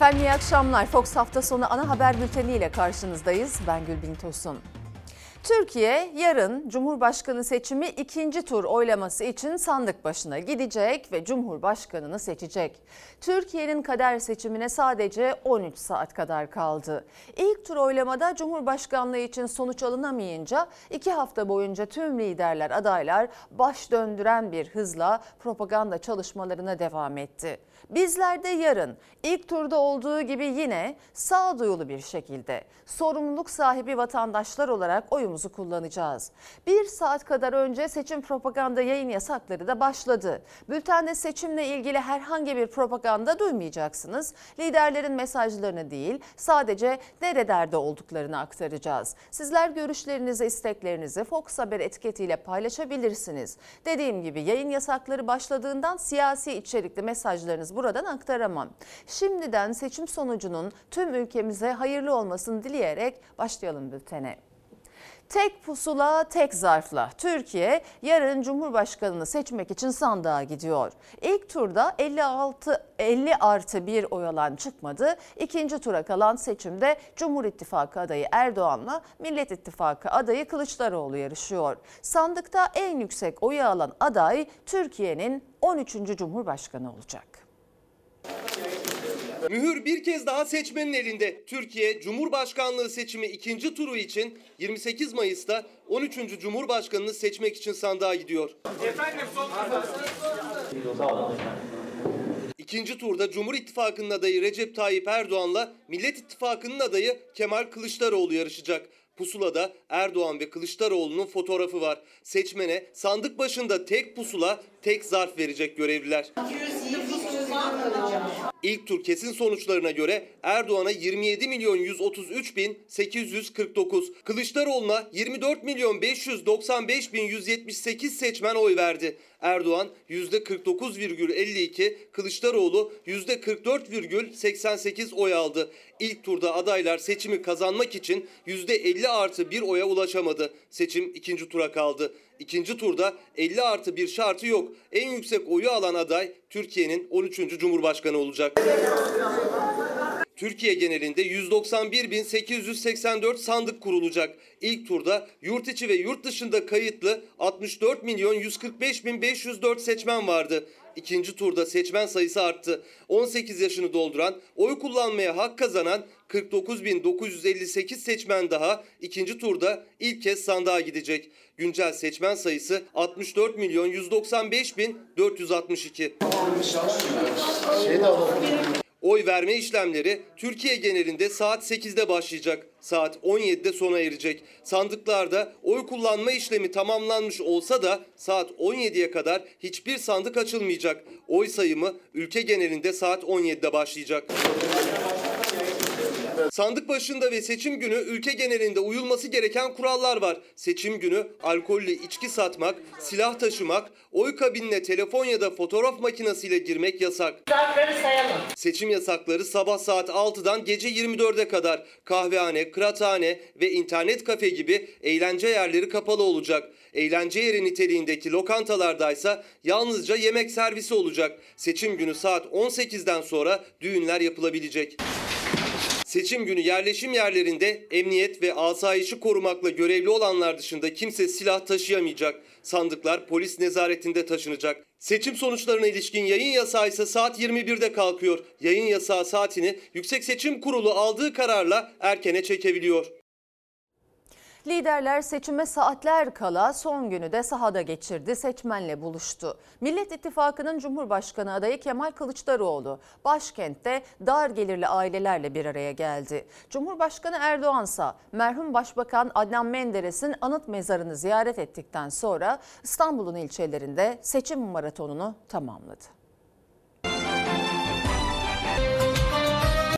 Efendim iyi akşamlar. Fox hafta sonu ana haber bülteni ile karşınızdayız. Ben Gülbin Tosun. Türkiye yarın Cumhurbaşkanı seçimi ikinci tur oylaması için sandık başına gidecek ve Cumhurbaşkanını seçecek. Türkiye'nin kader seçimine sadece 13 saat kadar kaldı. İlk tur oylamada Cumhurbaşkanlığı için sonuç alınamayınca iki hafta boyunca tüm liderler adaylar baş döndüren bir hızla propaganda çalışmalarına devam etti. Bizler de yarın ilk turda olduğu gibi yine sağduyulu bir şekilde sorumluluk sahibi vatandaşlar olarak oyumuzu kullanacağız. Bir saat kadar önce seçim propaganda yayın yasakları da başladı. Bültende seçimle ilgili herhangi bir propaganda duymayacaksınız. Liderlerin mesajlarını değil sadece nerelerde olduklarını aktaracağız. Sizler görüşlerinizi, isteklerinizi Fox Haber etiketiyle paylaşabilirsiniz. Dediğim gibi yayın yasakları başladığından siyasi içerikli mesajlarınız buradan aktaramam. Şimdiden seçim sonucunun tüm ülkemize hayırlı olmasını dileyerek başlayalım bültene. Tek pusula, tek zarfla Türkiye yarın Cumhurbaşkanını seçmek için sandığa gidiyor. İlk turda 56 50 artı 1 oy alan çıkmadı. İkinci tura kalan seçimde Cumhur İttifakı adayı Erdoğan'la Millet İttifakı adayı Kılıçdaroğlu yarışıyor. Sandıkta en yüksek oyu alan aday Türkiye'nin 13. Cumhurbaşkanı olacak. Mühür bir kez daha seçmenin elinde. Türkiye Cumhurbaşkanlığı seçimi ikinci turu için 28 Mayıs'ta 13. Cumhurbaşkanını seçmek için sandığa gidiyor. İkinci turda Cumhur İttifakı'nın adayı Recep Tayyip Erdoğan'la Millet İttifakı'nın adayı Kemal Kılıçdaroğlu yarışacak. Pusulada Erdoğan ve Kılıçdaroğlu'nun fotoğrafı var. Seçmene sandık başında tek pusula, tek zarf verecek görevliler. İlk tur kesin sonuçlarına göre Erdoğan'a 27 milyon 133 bin 849, Kılıçdaroğlu'na 24 milyon 595 bin 178 seçmen oy verdi. Erdoğan %49,52, Kılıçdaroğlu %44,88 oy aldı. İlk turda adaylar seçimi kazanmak için %50 artı bir oya ulaşamadı. Seçim ikinci tura kaldı. İkinci turda 50 artı bir şartı yok. En yüksek oyu alan aday Türkiye'nin 13. Cumhurbaşkanı olacak. Türkiye genelinde 191.884 sandık kurulacak. İlk turda yurt içi ve yurt dışında kayıtlı 64 milyon 145.504 seçmen vardı. İkinci turda seçmen sayısı arttı. 18 yaşını dolduran, oy kullanmaya hak kazanan 49.958 seçmen daha ikinci turda ilk kez sandığa gidecek. Güncel seçmen sayısı 64 milyon 195 bin 462. Oy verme işlemleri Türkiye genelinde saat 8'de başlayacak. Saat 17'de sona erecek. Sandıklarda oy kullanma işlemi tamamlanmış olsa da saat 17'ye kadar hiçbir sandık açılmayacak. Oy sayımı ülke genelinde saat 17'de başlayacak. Sandık başında ve seçim günü ülke genelinde uyulması gereken kurallar var. Seçim günü alkollü içki satmak, silah taşımak, oy kabinine telefon ya da fotoğraf makinesiyle girmek yasak. Zarfları sayalım. Seçim yasakları sabah saat 6'dan gece 24'e kadar kahvehane, kıraathane ve internet kafe gibi eğlence yerleri kapalı olacak. Eğlence yeri niteliğindeki lokantalardaysa yalnızca yemek servisi olacak. Seçim günü saat 18'den sonra düğünler yapılabilecek. Seçim günü yerleşim yerlerinde emniyet ve asayişi korumakla görevli olanlar dışında kimse silah taşıyamayacak. Sandıklar polis nezaretinde taşınacak. Seçim sonuçlarına ilişkin yayın yasağı ise saat 21'de kalkıyor. Yayın yasağı saatini Yüksek Seçim Kurulu aldığı kararla erkene çekebiliyor. Liderler seçime saatler kala son günü de sahada geçirdi, seçmenle buluştu. Millet İttifakı'nın Cumhurbaşkanı adayı Kemal Kılıçdaroğlu başkentte dar gelirli ailelerle bir araya geldi. Cumhurbaşkanı Erdoğan ise merhum Başbakan Adnan Menderes'in anıt mezarını ziyaret ettikten sonra İstanbul'un ilçelerinde seçim maratonunu tamamladı.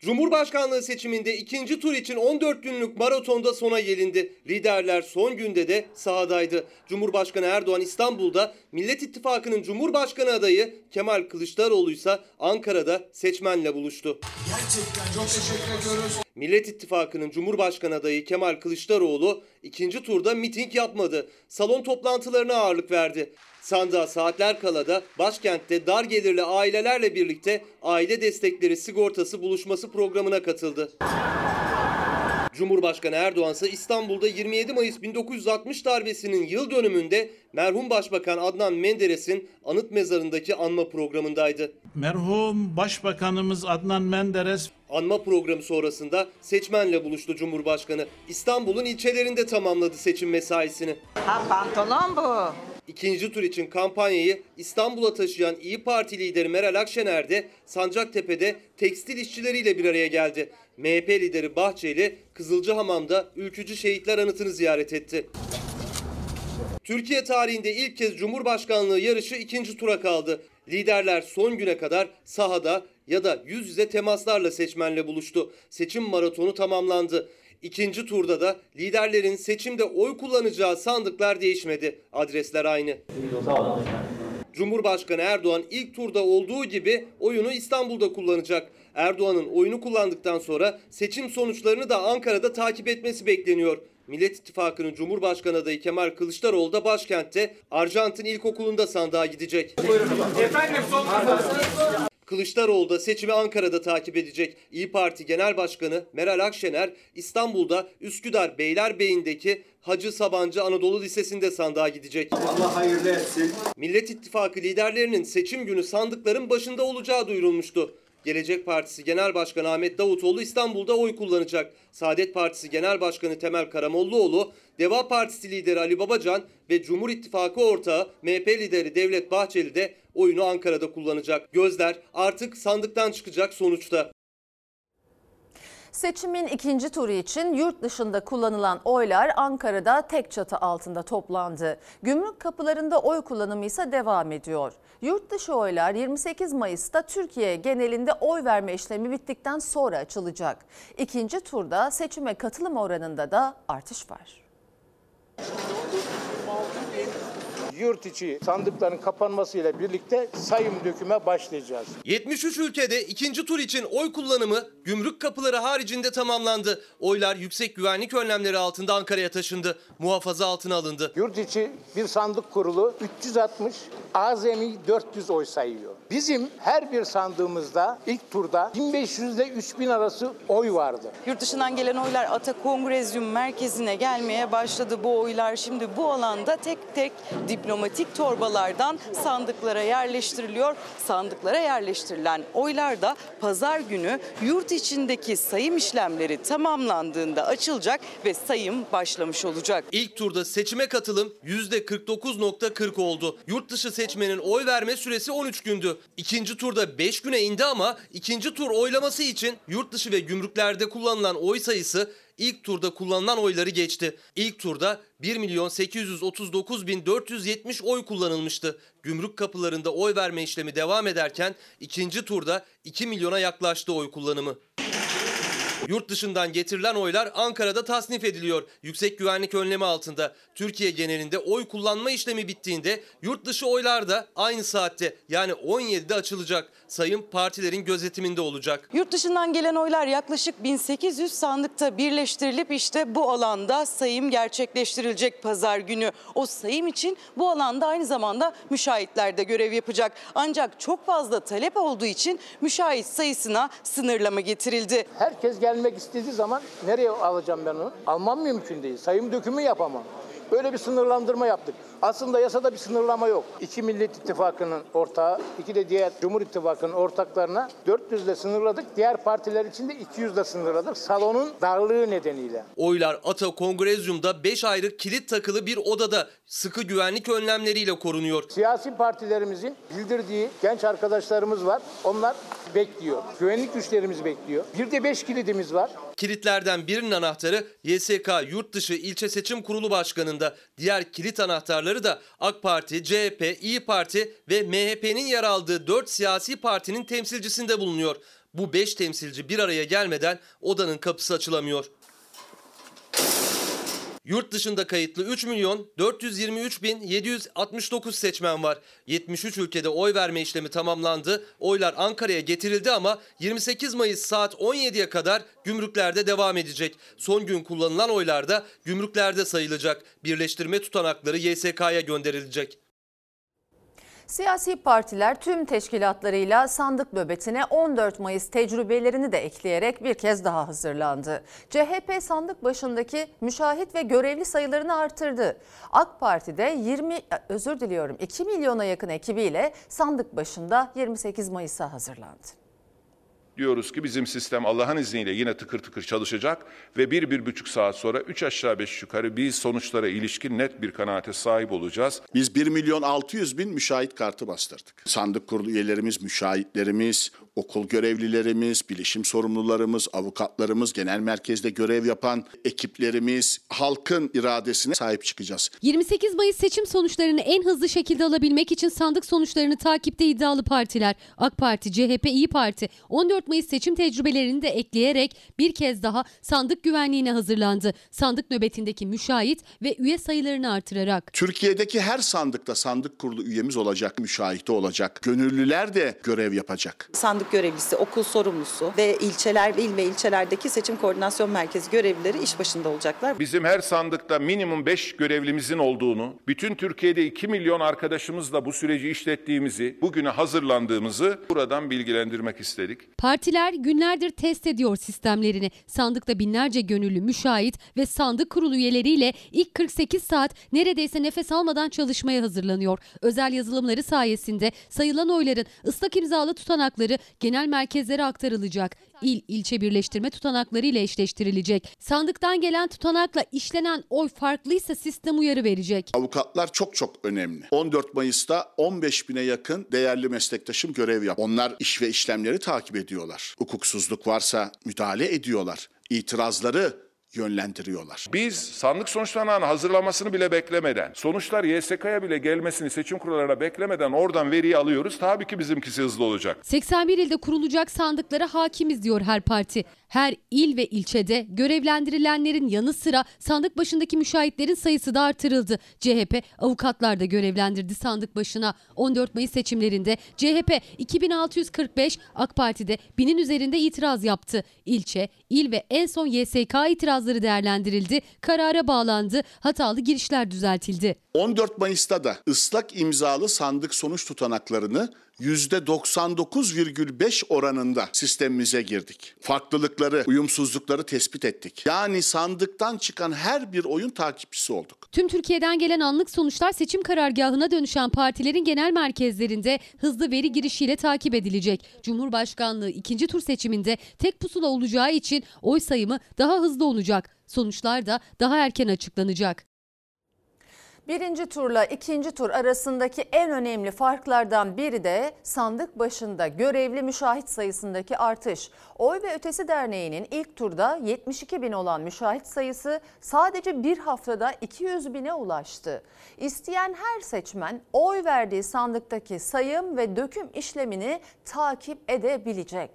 Cumhurbaşkanlığı seçiminde ikinci tur için 14 günlük maratonda sona gelindi. Liderler son günde de sahadaydı. Cumhurbaşkanı Erdoğan İstanbul'da, Millet İttifakı'nın Cumhurbaşkanı adayı Kemal Kılıçdaroğlu ise Ankara'da seçmenle buluştu. Gerçekten çok teşekkür ediyoruz. Millet İttifakı'nın Cumhurbaşkanı adayı Kemal Kılıçdaroğlu ikinci turda miting yapmadı. Salon toplantılarına ağırlık verdi. Sandığa saatler kala da başkentte dar gelirli ailelerle birlikte aile destekleri sigortası buluşması programına katıldı. Cumhurbaşkanı Erdoğan ise İstanbul'da 27 Mayıs 1960 darbesinin yıl dönümünde merhum Başbakan Adnan Menderes'in anıt mezarındaki anma programındaydı. Merhum Başbakanımız Adnan Menderes Anma programı sonrasında seçmenle buluştu Cumhurbaşkanı. İstanbul'un ilçelerinde tamamladı seçim mesaisini. Ha pantolon bu. İkinci tur için kampanyayı İstanbul'a taşıyan İyi Parti lideri Meral Akşener de Sancaktepe'de tekstil işçileriyle bir araya geldi. MHP lideri Bahçeli Kızılcahamam'da ülkücü şehitler anıtını ziyaret etti. Türkiye tarihinde ilk kez Cumhurbaşkanlığı yarışı ikinci tura kaldı. Liderler son güne kadar sahada ya da yüz yüze temaslarla seçmenle buluştu. Seçim maratonu tamamlandı. İkinci turda da liderlerin seçimde oy kullanacağı sandıklar değişmedi. Adresler aynı. Cumhurbaşkanı Erdoğan ilk turda olduğu gibi oyunu İstanbul'da kullanacak. Erdoğan'ın oyunu kullandıktan sonra seçim sonuçlarını da Ankara'da takip etmesi bekleniyor. Millet İttifakı'nın Cumhurbaşkanı adayı Kemal Kılıçdaroğlu da başkentte Arjantin İlkokulu'nda sandığa gidecek. Kılıçdaroğlu da seçimi Ankara'da takip edecek. İyi Parti Genel Başkanı Meral Akşener İstanbul'da Üsküdar Beylerbeyi'ndeki Hacı Sabancı Anadolu Lisesi'nde sandığa gidecek. Allah hayırlı etsin. Millet İttifakı liderlerinin seçim günü sandıkların başında olacağı duyurulmuştu. Gelecek Partisi Genel Başkanı Ahmet Davutoğlu İstanbul'da oy kullanacak. Saadet Partisi Genel Başkanı Temel Karamollaoğlu, Deva Partisi lideri Ali Babacan ve Cumhur İttifakı ortağı MHP lideri Devlet Bahçeli de oyunu Ankara'da kullanacak. Gözler artık sandıktan çıkacak sonuçta. Seçimin ikinci turu için yurt dışında kullanılan oylar Ankara'da tek çatı altında toplandı. Gümrük kapılarında oy kullanımı ise devam ediyor. Yurt dışı oylar 28 Mayıs'ta Türkiye genelinde oy verme işlemi bittikten sonra açılacak. İkinci turda seçime katılım oranında da artış var. Yurt içi sandıkların kapanmasıyla birlikte sayım döküme başlayacağız. 73 ülkede ikinci tur için oy kullanımı gümrük kapıları haricinde tamamlandı. Oylar yüksek güvenlik önlemleri altında Ankara'ya taşındı. Muhafaza altına alındı. Yurt içi bir sandık kurulu 360, azami 400 oy sayıyor. Bizim her bir sandığımızda ilk turda 1500 ile 3000 arası oy vardı. Yurt dışından gelen oylar Ata Kongrezyum merkezine gelmeye başladı. Bu oylar şimdi bu alanda tek tek diplomatik torbalardan sandıklara yerleştiriliyor. Sandıklara yerleştirilen oylar da pazar günü yurt içindeki sayım işlemleri tamamlandığında açılacak ve sayım başlamış olacak. İlk turda seçime katılım %49.40 oldu. Yurt dışı seçmenin oy verme süresi 13 gündü. İkinci turda 5 güne indi ama ikinci tur oylaması için yurt dışı ve gümrüklerde kullanılan oy sayısı ilk turda kullanılan oyları geçti. İlk turda 1 milyon 839 bin 470 oy kullanılmıştı. Gümrük kapılarında oy verme işlemi devam ederken ikinci turda 2 milyona yaklaştı oy kullanımı. Yurt dışından getirilen oylar Ankara'da tasnif ediliyor. Yüksek güvenlik önlemi altında. Türkiye genelinde oy kullanma işlemi bittiğinde yurt dışı oylar da aynı saatte yani 17'de açılacak. Sayım partilerin gözetiminde olacak. Yurt dışından gelen oylar yaklaşık 1800 sandıkta birleştirilip işte bu alanda sayım gerçekleştirilecek pazar günü. O sayım için bu alanda aynı zamanda müşahitler de görev yapacak. Ancak çok fazla talep olduğu için müşahit sayısına sınırlama getirildi. Herkes gelmek istediği zaman nereye alacağım ben onu? Almam mümkün değil. Sayım dökümü yapamam. Böyle bir sınırlandırma yaptık. Aslında yasada bir sınırlama yok. İki Millet İttifakı'nın ortağı, iki de diğer Cumhur İttifakı'nın ortaklarına 400 ile sınırladık. Diğer partiler için de 200 ile sınırladık. Salonun darlığı nedeniyle. Oylar Ata Kongrezyum'da 5 ayrı kilit takılı bir odada sıkı güvenlik önlemleriyle korunuyor. Siyasi partilerimizin bildirdiği genç arkadaşlarımız var. Onlar bekliyor. Güvenlik güçlerimiz bekliyor. Bir de 5 kilidimiz var. Kilitlerden birinin anahtarı YSK Yurtdışı İlçe Seçim Kurulu Başkanı'nda. Diğer kilit anahtarları da AK Parti, CHP, İyi Parti ve MHP'nin yer aldığı 4 siyasi partinin temsilcisinde bulunuyor. Bu 5 temsilci bir araya gelmeden odanın kapısı açılamıyor. Yurt dışında kayıtlı 3 milyon 423 bin 769 seçmen var. 73 ülkede oy verme işlemi tamamlandı. Oylar Ankara'ya getirildi ama 28 Mayıs saat 17'ye kadar gümrüklerde devam edecek. Son gün kullanılan oylar da gümrüklerde sayılacak. Birleştirme tutanakları YSK'ya gönderilecek. Siyasi partiler tüm teşkilatlarıyla sandık nöbetine 14 Mayıs tecrübelerini de ekleyerek bir kez daha hazırlandı. CHP sandık başındaki müşahit ve görevli sayılarını artırdı. AK Parti'de 20 özür diliyorum 2 milyona yakın ekibiyle sandık başında 28 Mayıs'a hazırlandı. Diyoruz ki bizim sistem Allah'ın izniyle yine tıkır tıkır çalışacak ve bir, bir buçuk saat sonra üç aşağı beş yukarı biz sonuçlara ilişkin net bir kanaate sahip olacağız. Biz 1 milyon 600 bin müşahit kartı bastırdık. Sandık kurulu üyelerimiz, müşahitlerimiz, okul görevlilerimiz, bilişim sorumlularımız, avukatlarımız, genel merkezde görev yapan ekiplerimiz, halkın iradesine sahip çıkacağız. 28 Mayıs seçim sonuçlarını en hızlı şekilde alabilmek için sandık sonuçlarını takipte iddialı partiler AK Parti, CHP, İyi Parti 14 Mayıs seçim tecrübelerini de ekleyerek bir kez daha sandık güvenliğine hazırlandı. Sandık nöbetindeki müşahit ve üye sayılarını artırarak. Türkiye'deki her sandıkta sandık kurulu üyemiz olacak, müşahiti olacak. Gönüllüler de görev yapacak. Sandık görevlisi, okul sorumlusu ve ilçeler ve il ve ilçelerdeki seçim koordinasyon merkezi görevlileri iş başında olacaklar. Bizim her sandıkta minimum 5 görevlimizin olduğunu, bütün Türkiye'de 2 milyon arkadaşımızla bu süreci işlettiğimizi, bugüne hazırlandığımızı buradan bilgilendirmek istedik. Partiler günlerdir test ediyor sistemlerini. Sandıkta binlerce gönüllü müşahit ve sandık kurulu üyeleriyle ilk 48 saat neredeyse nefes almadan çalışmaya hazırlanıyor. Özel yazılımları sayesinde sayılan oyların ıslak imzalı tutanakları genel merkezlere aktarılacak. İl ilçe birleştirme tutanakları ile eşleştirilecek. Sandıktan gelen tutanakla işlenen oy farklıysa sistem uyarı verecek. Avukatlar çok çok önemli. 14 Mayıs'ta 15 bine yakın değerli meslektaşım görev yap. Onlar iş ve işlemleri takip ediyorlar. Hukuksuzluk varsa müdahale ediyorlar. İtirazları yönlendiriyorlar. Biz sandık sonuçlarının hazırlanmasını bile beklemeden, sonuçlar YSK'ya bile gelmesini seçim kurullarına beklemeden oradan veriyi alıyoruz. Tabii ki bizimkisi hızlı olacak. 81 ilde kurulacak sandıklara hakimiz diyor her parti. Her il ve ilçede görevlendirilenlerin yanı sıra sandık başındaki müşahitlerin sayısı da artırıldı. CHP avukatlar da görevlendirdi sandık başına. 14 Mayıs seçimlerinde CHP 2645, AK Parti'de binin üzerinde itiraz yaptı. İlçe, il ve en son YSK itirazları değerlendirildi. Karara bağlandı. Hatalı girişler düzeltildi. 14 Mayıs'ta da ıslak imzalı sandık sonuç tutanaklarını %99,5 oranında sistemimize girdik. Farklılıkları, uyumsuzlukları tespit ettik. Yani sandıktan çıkan her bir oyun takipçisi olduk. Tüm Türkiye'den gelen anlık sonuçlar seçim karargahına dönüşen partilerin genel merkezlerinde hızlı veri girişiyle takip edilecek. Cumhurbaşkanlığı ikinci tur seçiminde tek pusula olacağı için oy sayımı daha hızlı olacak. Sonuçlar da daha erken açıklanacak. Birinci turla ikinci tur arasındaki en önemli farklardan biri de sandık başında görevli müşahit sayısındaki artış. Oy ve Ötesi Derneği'nin ilk turda 72 bin olan müşahit sayısı sadece bir haftada 200 bine ulaştı. İsteyen her seçmen oy verdiği sandıktaki sayım ve döküm işlemini takip edebilecek.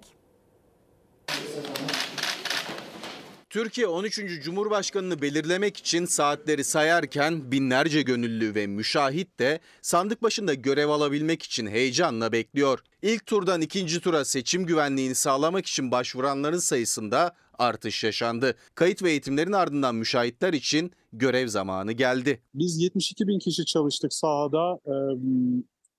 Türkiye 13. Cumhurbaşkanını belirlemek için saatleri sayarken binlerce gönüllü ve müşahit de sandık başında görev alabilmek için heyecanla bekliyor. İlk turdan ikinci tura seçim güvenliğini sağlamak için başvuranların sayısında artış yaşandı. Kayıt ve eğitimlerin ardından müşahitler için görev zamanı geldi. Biz 72 bin kişi çalıştık sahada.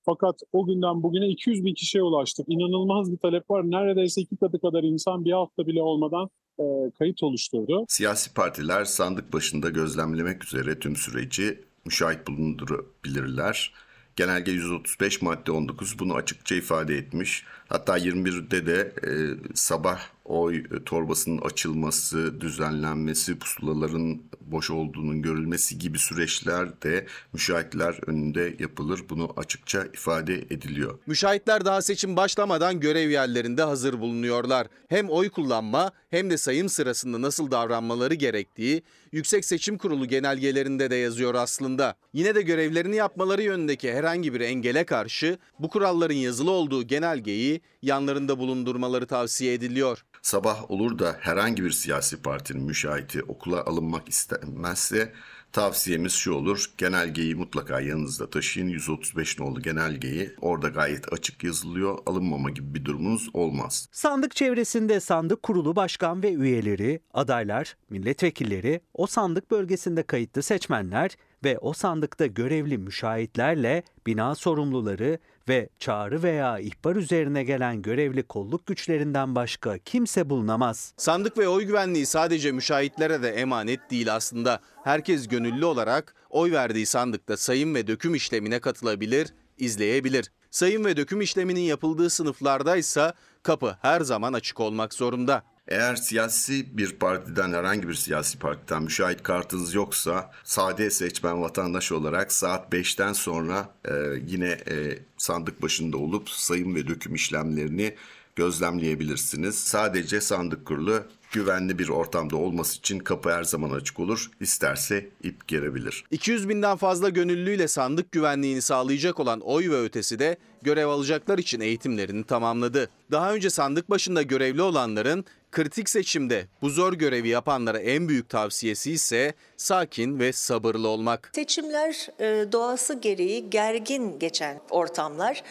Fakat o günden bugüne 200 bin kişiye ulaştık. İnanılmaz bir talep var. Neredeyse iki katı kadar insan bir hafta bile olmadan e, kayıt oluşturdu. Siyasi partiler sandık başında gözlemlemek üzere tüm süreci müşahit bulundurabilirler. Genelge 135 madde 19 bunu açıkça ifade etmiş. Hatta 21'de de e, sabah oy torbasının açılması, düzenlenmesi, pusulaların boş olduğunun görülmesi gibi süreçler de müşahitler önünde yapılır. Bunu açıkça ifade ediliyor. Müşahitler daha seçim başlamadan görev yerlerinde hazır bulunuyorlar. Hem oy kullanma hem de sayım sırasında nasıl davranmaları gerektiği Yüksek Seçim Kurulu genelgelerinde de yazıyor aslında. Yine de görevlerini yapmaları yönündeki herhangi bir engele karşı bu kuralların yazılı olduğu genelgeyi yanlarında bulundurmaları tavsiye ediliyor. Sabah olur da herhangi bir siyasi partinin müşahiti okula alınmak istemezse Tavsiyemiz şu olur. Genelgeyi mutlaka yanınızda taşıyın. 135 nolu genelgeyi. Orada gayet açık yazılıyor. Alınmama gibi bir durumunuz olmaz. Sandık çevresinde sandık kurulu başkan ve üyeleri, adaylar, milletvekilleri, o sandık bölgesinde kayıtlı seçmenler ve o sandıkta görevli müşahitlerle bina sorumluları ve çağrı veya ihbar üzerine gelen görevli kolluk güçlerinden başka kimse bulunamaz. Sandık ve oy güvenliği sadece müşahitlere de emanet değil aslında. Herkes gönüllü olarak oy verdiği sandıkta sayım ve döküm işlemine katılabilir, izleyebilir. Sayım ve döküm işleminin yapıldığı sınıflarda ise kapı her zaman açık olmak zorunda. Eğer siyasi bir partiden herhangi bir siyasi partiden müşahit kartınız yoksa sade seçmen vatandaş olarak saat 5'ten sonra e, yine e, sandık başında olup sayım ve döküm işlemlerini gözlemleyebilirsiniz. Sadece sandık kurulu güvenli bir ortamda olması için kapı her zaman açık olur. İsterse ip gerebilir. 200 binden fazla gönüllüyle sandık güvenliğini sağlayacak olan oy ve ötesi de görev alacaklar için eğitimlerini tamamladı. Daha önce sandık başında görevli olanların kritik seçimde bu zor görevi yapanlara en büyük tavsiyesi ise sakin ve sabırlı olmak. Seçimler e, doğası gereği gergin geçen ortamlar.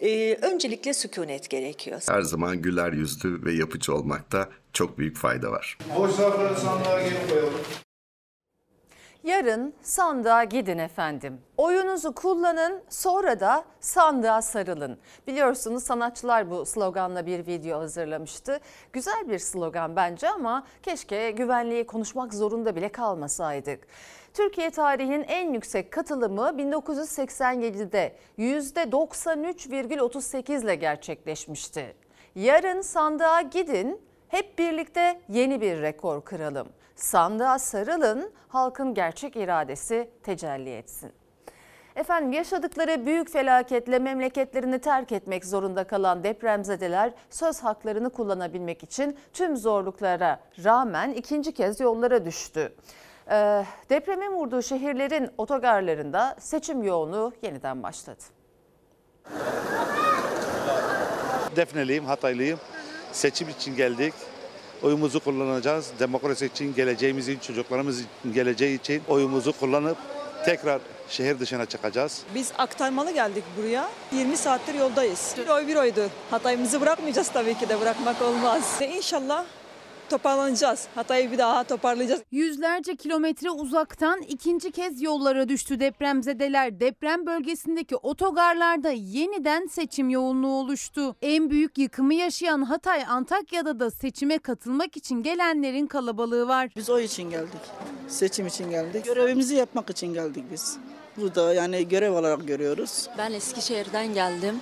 E, öncelikle sükunet gerekiyor. Her zaman güler yüzlü ve yapıcı olmakta çok büyük fayda var. Boş zarfları sandığa geri koyalım. Yarın sandığa gidin efendim. Oyunuzu kullanın sonra da sandığa sarılın. Biliyorsunuz sanatçılar bu sloganla bir video hazırlamıştı. Güzel bir slogan bence ama keşke güvenliği konuşmak zorunda bile kalmasaydık. Türkiye tarihinin en yüksek katılımı 1987'de %93,38 ile gerçekleşmişti. Yarın sandığa gidin, hep birlikte yeni bir rekor kıralım. Sandığa sarılın, halkın gerçek iradesi tecelli etsin. Efendim yaşadıkları büyük felaketle memleketlerini terk etmek zorunda kalan depremzedeler söz haklarını kullanabilmek için tüm zorluklara rağmen ikinci kez yollara düştü. Ee, depremin vurduğu şehirlerin otogarlarında seçim yoğunluğu yeniden başladı. Defneliyim, Hataylıyım. Seçim için geldik. Oyumuzu kullanacağız. Demokrasi için, geleceğimizin, çocuklarımız için, geleceği için oyumuzu kullanıp tekrar şehir dışına çıkacağız. Biz aktarmalı geldik buraya. 20 saattir yoldayız. Bir oy bir oydu. Hatayımızı bırakmayacağız tabii ki de bırakmak olmaz. Ve inşallah toparlanacağız. Hatay'ı bir daha toparlayacağız. Yüzlerce kilometre uzaktan ikinci kez yollara düştü depremzedeler. Deprem bölgesindeki otogarlarda yeniden seçim yoğunluğu oluştu. En büyük yıkımı yaşayan Hatay Antakya'da da seçime katılmak için gelenlerin kalabalığı var. Biz oy için geldik. Seçim için geldik. Görevimizi yapmak için geldik biz. Burada yani görev olarak görüyoruz. Ben Eskişehir'den geldim.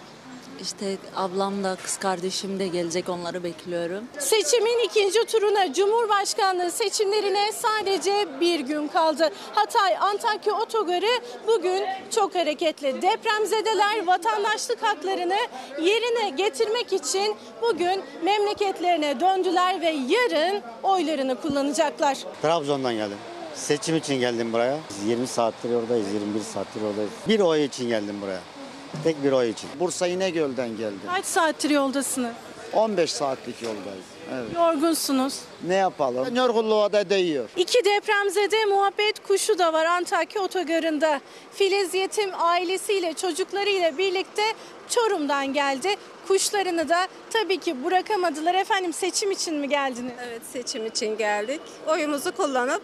İşte ablam da kız kardeşim de gelecek onları bekliyorum. Seçimin ikinci turuna Cumhurbaşkanlığı seçimlerine sadece bir gün kaldı. Hatay Antakya otogarı bugün çok hareketli. Depremzedeler vatandaşlık haklarını yerine getirmek için bugün memleketlerine döndüler ve yarın oylarını kullanacaklar. Trabzon'dan geldim. Seçim için geldim buraya. 20 saattir oradayız, 21 saattir oradayız. Bir oy için geldim buraya. Tek bir oy için. Bursa İnegöl'den geldim. Kaç saattir yoldasınız? 15 saatlik yoldayız. Evet. Yorgunsunuz. Ne yapalım? Yorgunluğa da değiyor. İki depremzede muhabbet kuşu da var Antakya otogarında. Filiz yetim ailesiyle çocuklarıyla birlikte Çorum'dan geldi. Kuşlarını da tabii ki bırakamadılar. Efendim seçim için mi geldiniz? Evet seçim için geldik. Oyumuzu kullanıp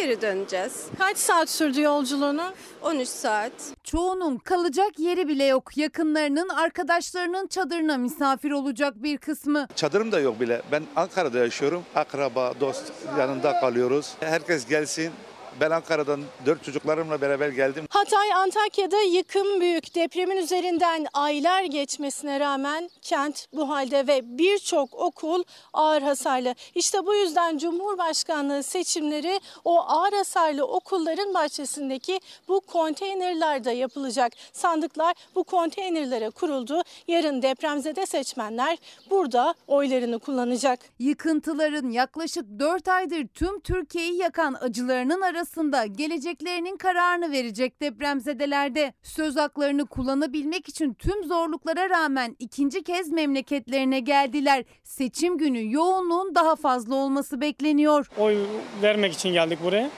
geri döneceğiz. Kaç saat sürdü yolculuğunu? 13 saat. Çoğunun kalacak yeri bile yok. Yakınlarının, arkadaşlarının çadırına misafir olacak bir kısmı. Çadırım da yok bile. Ben Ankara'da yaşıyorum. Akraba, dost yanında kalıyoruz. Herkes gelsin. Ben Ankara'dan dört çocuklarımla beraber geldim. Hatay Antakya'da yıkım büyük. Depremin üzerinden aylar geçmesine rağmen kent bu halde ve birçok okul ağır hasarlı. İşte bu yüzden Cumhurbaşkanlığı seçimleri o ağır hasarlı okulların bahçesindeki bu konteynerlarda yapılacak. Sandıklar bu konteynerlere kuruldu. Yarın depremzede seçmenler burada oylarını kullanacak. Yıkıntıların yaklaşık 4 aydır tüm Türkiye'yi yakan acılarının arasında geleceklerinin kararını verecek depremzedelerde. Söz haklarını kullanabilmek için tüm zorluklara rağmen ikinci kez memleketlerine geldiler. Seçim günü yoğunluğun daha fazla olması bekleniyor. Oy vermek için geldik buraya.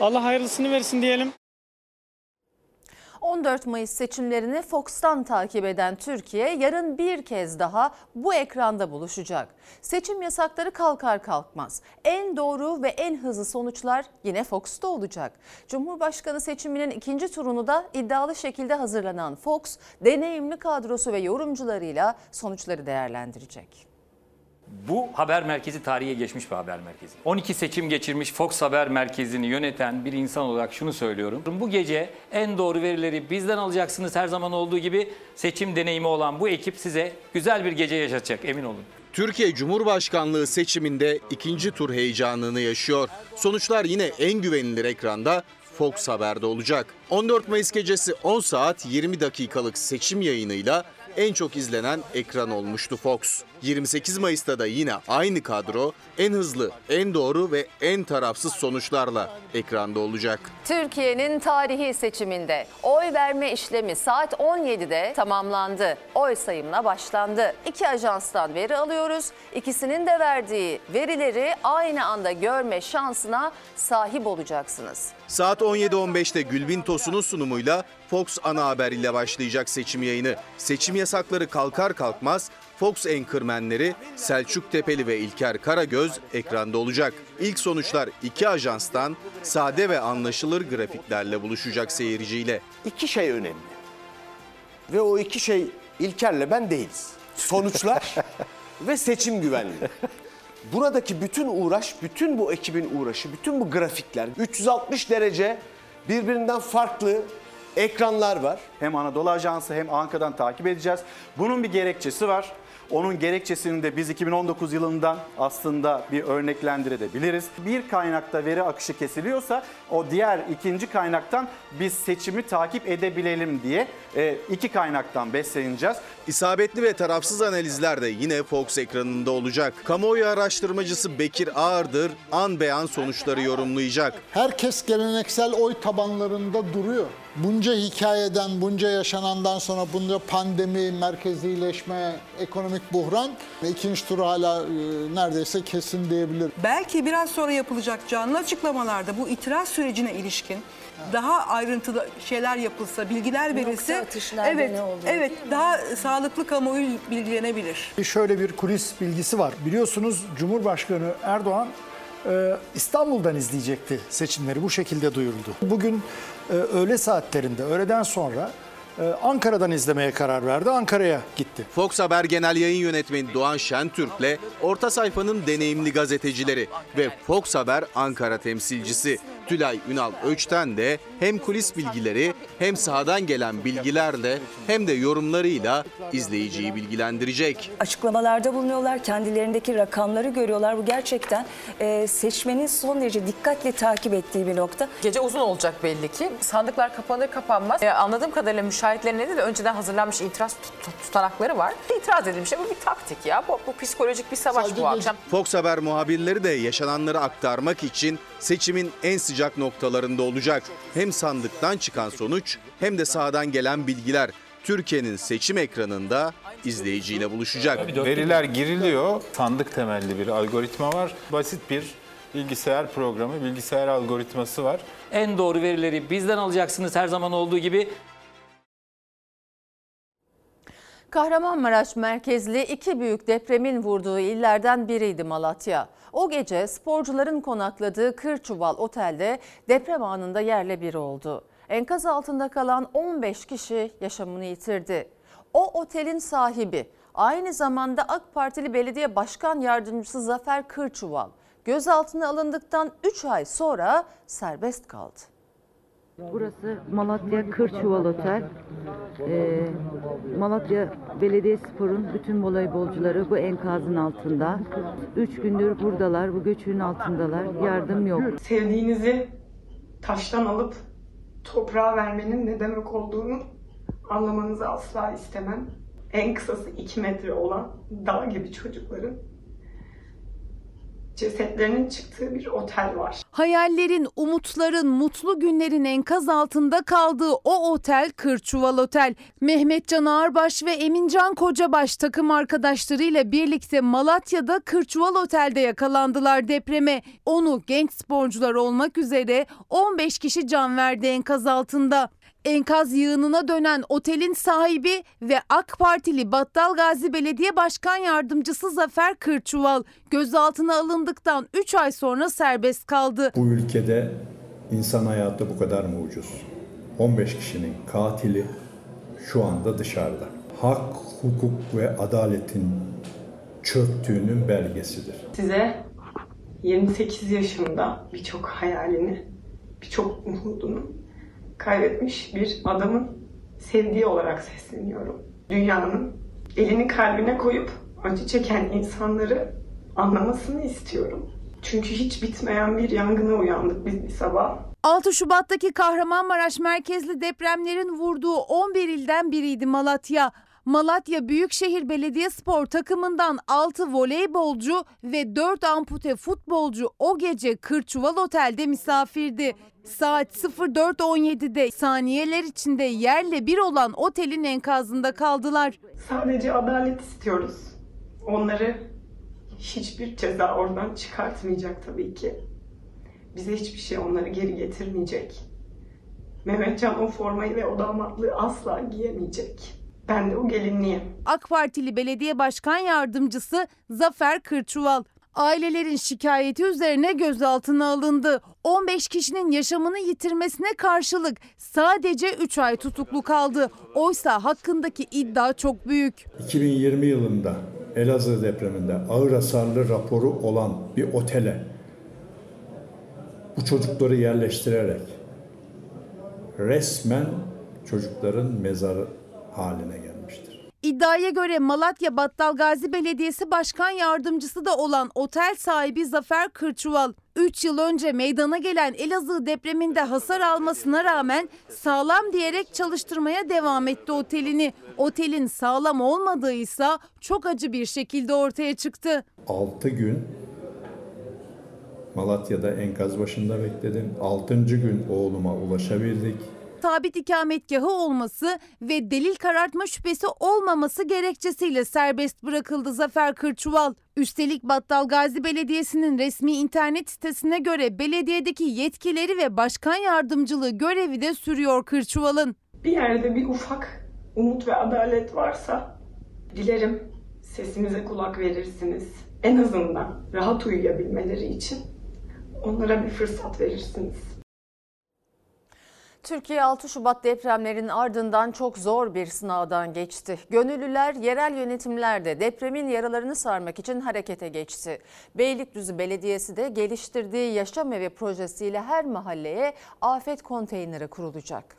Allah hayırlısını versin diyelim. 14 Mayıs seçimlerini Fox'tan takip eden Türkiye yarın bir kez daha bu ekranda buluşacak. Seçim yasakları kalkar kalkmaz. En doğru ve en hızlı sonuçlar yine Fox'ta olacak. Cumhurbaşkanı seçiminin ikinci turunu da iddialı şekilde hazırlanan Fox, deneyimli kadrosu ve yorumcularıyla sonuçları değerlendirecek. Bu haber merkezi tarihe geçmiş bir haber merkezi. 12 seçim geçirmiş Fox Haber Merkezi'ni yöneten bir insan olarak şunu söylüyorum. Bu gece en doğru verileri bizden alacaksınız her zaman olduğu gibi seçim deneyimi olan bu ekip size güzel bir gece yaşatacak emin olun. Türkiye Cumhurbaşkanlığı seçiminde ikinci tur heyecanını yaşıyor. Sonuçlar yine en güvenilir ekranda Fox Haber'de olacak. 14 Mayıs gecesi 10 saat 20 dakikalık seçim yayınıyla en çok izlenen ekran olmuştu Fox. 28 Mayıs'ta da yine aynı kadro en hızlı, en doğru ve en tarafsız sonuçlarla ekranda olacak. Türkiye'nin tarihi seçiminde oy verme işlemi saat 17'de tamamlandı. Oy sayımına başlandı. İki ajanstan veri alıyoruz. İkisinin de verdiği verileri aynı anda görme şansına sahip olacaksınız. Saat 17.15'te Gülbin Tosun'un sunumuyla Fox ana haber ile başlayacak seçim yayını. Seçim yasakları kalkar kalkmaz Fox enkırmenleri Selçuk Tepeli ve İlker Karagöz ekranda olacak. İlk sonuçlar iki ajanstan sade ve anlaşılır grafiklerle buluşacak seyirciyle. İki şey önemli. Ve o iki şey İlker'le ben değiliz. Sonuçlar ve seçim güvenliği. Buradaki bütün uğraş, bütün bu ekibin uğraşı, bütün bu grafikler 360 derece birbirinden farklı ekranlar var. Hem Anadolu Ajansı hem Ankara'dan takip edeceğiz. Bunun bir gerekçesi var. Onun gerekçesini de biz 2019 yılından aslında bir örneklendirebiliriz. Bir kaynakta veri akışı kesiliyorsa o diğer ikinci kaynaktan biz seçimi takip edebilelim diye e, iki kaynaktan besleneceğiz. İsabetli ve tarafsız analizler de yine Fox ekranında olacak. Kamuoyu araştırmacısı Bekir Ağırdır an beyan sonuçları yorumlayacak. Herkes geleneksel oy tabanlarında duruyor. Bunca hikayeden, bunca yaşanandan sonra bunca pandemi, merkezileşme, ekonomik buhran ve ikinci tur hala e, neredeyse kesin diyebilirim. Belki biraz sonra yapılacak canlı açıklamalarda bu itiraz sürecine ilişkin daha ayrıntılı şeyler yapılsa, bilgiler verilse evet ne oluyor, evet değil mi? daha sağlıklı kamuoyu bilgilenebilir. Şöyle bir kulis bilgisi var. Biliyorsunuz Cumhurbaşkanı Erdoğan İstanbul'dan izleyecekti seçimleri. Bu şekilde duyuruldu. Bugün e, öğle saatlerinde, öğleden sonra Ankara'dan izlemeye karar verdi. Ankara'ya gitti. Fox Haber Genel Yayın Yönetmeni Doğan Şentürk'le orta sayfanın deneyimli gazetecileri ve Fox Haber Ankara temsilcisi Tülay Ünal Öç'ten de hem kulis bilgileri hem sahadan gelen bilgilerle hem de yorumlarıyla izleyiciyi bilgilendirecek. açıklamalarda bulunuyorlar. Kendilerindeki rakamları görüyorlar. Bu gerçekten e, seçmenin son derece dikkatle takip ettiği bir nokta. Gece uzun olacak belli ki. Sandıklar kapanır kapanmaz. Ee, anladığım kadarıyla müşahitlerin de önceden hazırlanmış itiraz tut- tut- tutanakları var. İtiraz edilmiş. Bu bir taktik ya. Bu, bu psikolojik bir savaş bu akşam. Fox Haber muhabirleri de yaşananları aktarmak için seçimin en sıcak noktalarında olacak. Hem sandıktan çıkan sonuç hem de sahadan gelen bilgiler Türkiye'nin seçim ekranında izleyiciyle buluşacak. Veriler giriliyor. Sandık temelli bir algoritma var. Basit bir bilgisayar programı, bilgisayar algoritması var. En doğru verileri bizden alacaksınız her zaman olduğu gibi Kahramanmaraş merkezli iki büyük depremin vurduğu illerden biriydi Malatya. O gece sporcuların konakladığı Kırçuval Otel'de deprem anında yerle bir oldu. Enkaz altında kalan 15 kişi yaşamını yitirdi. O otelin sahibi aynı zamanda AK Partili Belediye Başkan Yardımcısı Zafer Kırçuval gözaltına alındıktan 3 ay sonra serbest kaldı. Burası Malatya Kırçuval Otel. Ee, Malatya Belediyespor'un bütün voleybolcuları bu enkazın altında. Üç gündür buradalar, bu göçüğün altındalar. Yardım yok. sevdiğinizi taştan alıp toprağa vermenin ne demek olduğunu anlamanızı asla istemem. En kısası 2 metre olan dağ gibi çocukların cesetlerinin çıktığı bir otel var. Hayallerin, umutların, mutlu günlerin enkaz altında kaldığı o otel Kırçuval Otel. Mehmet Can Ağarbaş ve Emincan Kocabaş takım arkadaşlarıyla birlikte Malatya'da Kırçuval Otel'de yakalandılar depreme. Onu genç sporcular olmak üzere 15 kişi can verdi enkaz altında. Enkaz yığınına dönen otelin sahibi ve AK Partili Battal Gazi Belediye Başkan Yardımcısı Zafer Kırçuval gözaltına alındıktan 3 ay sonra serbest kaldı. Bu ülkede insan hayatı bu kadar mı ucuz? 15 kişinin katili şu anda dışarıda. Hak, hukuk ve adaletin çöktüğünün belgesidir. Size 28 yaşında birçok hayalini, birçok umudunu kaybetmiş bir adamın sevdiği olarak sesleniyorum. Dünyanın elini kalbine koyup acı çeken insanları anlamasını istiyorum. Çünkü hiç bitmeyen bir yangına uyandık biz bir sabah. 6 Şubat'taki Kahramanmaraş merkezli depremlerin vurduğu 11 ilden biriydi Malatya. Malatya Büyükşehir Belediyespor takımından 6 voleybolcu ve 4 ampute futbolcu o gece Kırçuval Otel'de misafirdi. Saat 04.17'de saniyeler içinde yerle bir olan otelin enkazında kaldılar. Sadece adalet istiyoruz. Onları hiçbir ceza oradan çıkartmayacak tabii ki. Bize hiçbir şey onları geri getirmeyecek. Mehmetcan o formayı ve o damatlığı asla giyemeyecek. Ben de o gelinliğim. AK Partili Belediye Başkan Yardımcısı Zafer Kırçuval ailelerin şikayeti üzerine gözaltına alındı. 15 kişinin yaşamını yitirmesine karşılık sadece 3 ay tutuklu kaldı. Oysa hakkındaki iddia çok büyük. 2020 yılında Elazığ depreminde ağır hasarlı raporu olan bir otele bu çocukları yerleştirerek resmen çocukların mezarı haline gelmiştir. İddiaya göre Malatya Battal Gazi Belediyesi Başkan Yardımcısı da olan otel sahibi Zafer Kırçuval 3 yıl önce meydana gelen Elazığ depreminde hasar almasına rağmen sağlam diyerek çalıştırmaya devam etti otelini. Otelin sağlam olmadığı ise çok acı bir şekilde ortaya çıktı. 6 gün Malatya'da enkaz başında bekledim. 6. gün oğluma ulaşabildik. Sabit ikametgahı olması ve delil karartma şüphesi olmaması gerekçesiyle serbest bırakıldı Zafer Kırçuval. Üstelik Battal Gazi Belediyesi'nin resmi internet sitesine göre belediyedeki yetkileri ve başkan yardımcılığı görevi de sürüyor Kırçuval'ın. Bir yerde bir ufak umut ve adalet varsa dilerim sesimize kulak verirsiniz. En azından rahat uyuyabilmeleri için onlara bir fırsat verirsiniz. Türkiye 6 Şubat depremlerinin ardından çok zor bir sınavdan geçti. Gönüllüler yerel yönetimlerde depremin yaralarını sarmak için harekete geçti. Beylikdüzü Belediyesi de geliştirdiği yaşam evi projesiyle her mahalleye afet konteyneri kurulacak.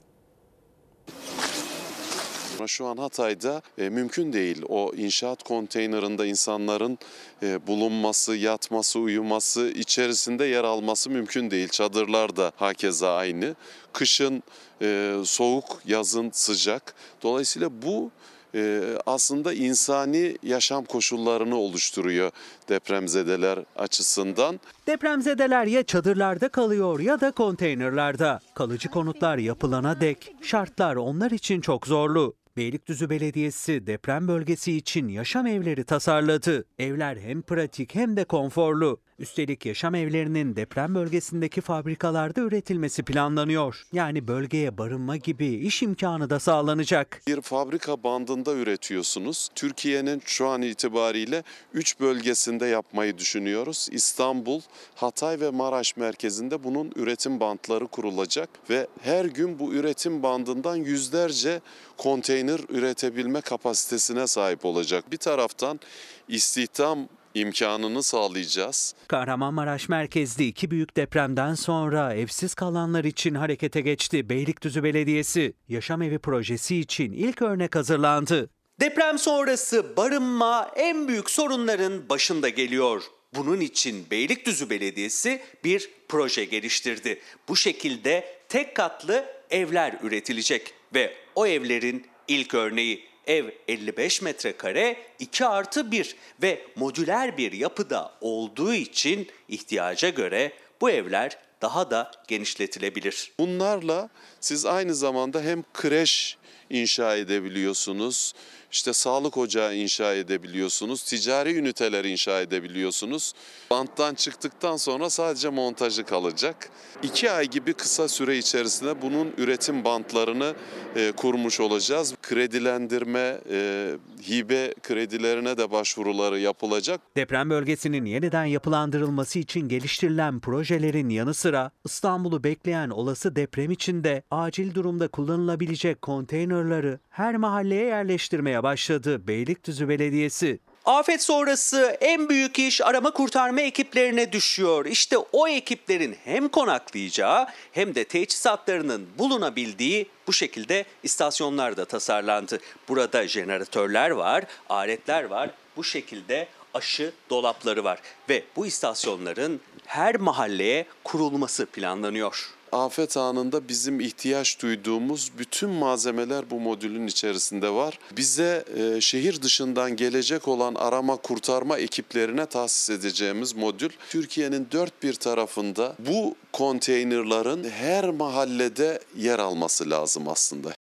Şu an Hatay'da e, mümkün değil o inşaat konteynerında insanların e, bulunması, yatması, uyuması, içerisinde yer alması mümkün değil. Çadırlar da hakeza aynı. Kışın e, soğuk, yazın sıcak. Dolayısıyla bu e, aslında insani yaşam koşullarını oluşturuyor depremzedeler açısından. Depremzedeler ya çadırlarda kalıyor ya da konteynerlarda. Kalıcı konutlar yapılana dek şartlar onlar için çok zorlu. Beylikdüzü Belediyesi deprem bölgesi için yaşam evleri tasarladı. Evler hem pratik hem de konforlu. Üstelik yaşam evlerinin deprem bölgesindeki fabrikalarda üretilmesi planlanıyor. Yani bölgeye barınma gibi iş imkanı da sağlanacak. Bir fabrika bandında üretiyorsunuz. Türkiye'nin şu an itibariyle 3 bölgesinde yapmayı düşünüyoruz. İstanbul, Hatay ve Maraş merkezinde bunun üretim bantları kurulacak ve her gün bu üretim bandından yüzlerce konteyner üretebilme kapasitesine sahip olacak. Bir taraftan istihdam imkanını sağlayacağız. Kahramanmaraş merkezli iki büyük depremden sonra evsiz kalanlar için harekete geçti Beylikdüzü Belediyesi. Yaşam evi projesi için ilk örnek hazırlandı. Deprem sonrası barınma en büyük sorunların başında geliyor. Bunun için Beylikdüzü Belediyesi bir proje geliştirdi. Bu şekilde tek katlı evler üretilecek ve o evlerin ilk örneği Ev 55 metrekare 2 artı 1 ve modüler bir yapıda olduğu için ihtiyaca göre bu evler daha da genişletilebilir. Bunlarla siz aynı zamanda hem kreş inşa edebiliyorsunuz, işte sağlık ocağı inşa edebiliyorsunuz, ticari üniteler inşa edebiliyorsunuz. Banttan çıktıktan sonra sadece montajı kalacak. İki ay gibi kısa süre içerisinde bunun üretim bantlarını e, kurmuş olacağız. Kredilendirme, e, hibe kredilerine de başvuruları yapılacak. Deprem bölgesinin yeniden yapılandırılması için geliştirilen projelerin yanı sıra İstanbul'u bekleyen olası deprem için de acil durumda kullanılabilecek konteynerları her mahalleye yerleştirmeye başladı Beylikdüzü Belediyesi. Afet sonrası en büyük iş arama kurtarma ekiplerine düşüyor. İşte o ekiplerin hem konaklayacağı hem de teçhizatlarının bulunabildiği bu şekilde istasyonlar da tasarlandı. Burada jeneratörler var, aletler var. Bu şekilde aşı dolapları var ve bu istasyonların her mahalleye kurulması planlanıyor. Afet anında bizim ihtiyaç duyduğumuz bütün malzemeler bu modülün içerisinde var. Bize e, şehir dışından gelecek olan arama kurtarma ekiplerine tahsis edeceğimiz modül Türkiye'nin dört bir tarafında bu konteynerların her mahallede yer alması lazım aslında.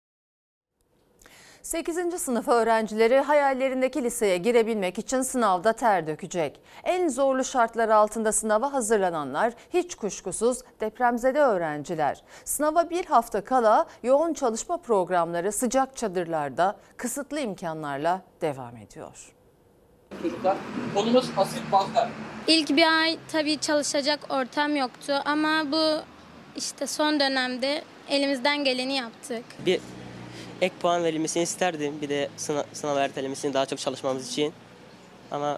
8. sınıf öğrencileri hayallerindeki liseye girebilmek için sınavda ter dökecek. En zorlu şartlar altında sınava hazırlananlar hiç kuşkusuz depremzede öğrenciler. Sınava bir hafta kala yoğun çalışma programları sıcak çadırlarda kısıtlı imkanlarla devam ediyor. Çocuklar konumuz asit bazlar. İlk bir ay tabii çalışacak ortam yoktu ama bu işte son dönemde elimizden geleni yaptık. Bir ek puan verilmesini isterdim. Bir de sınav, sınav ertelemesini daha çok çalışmamız için. Ama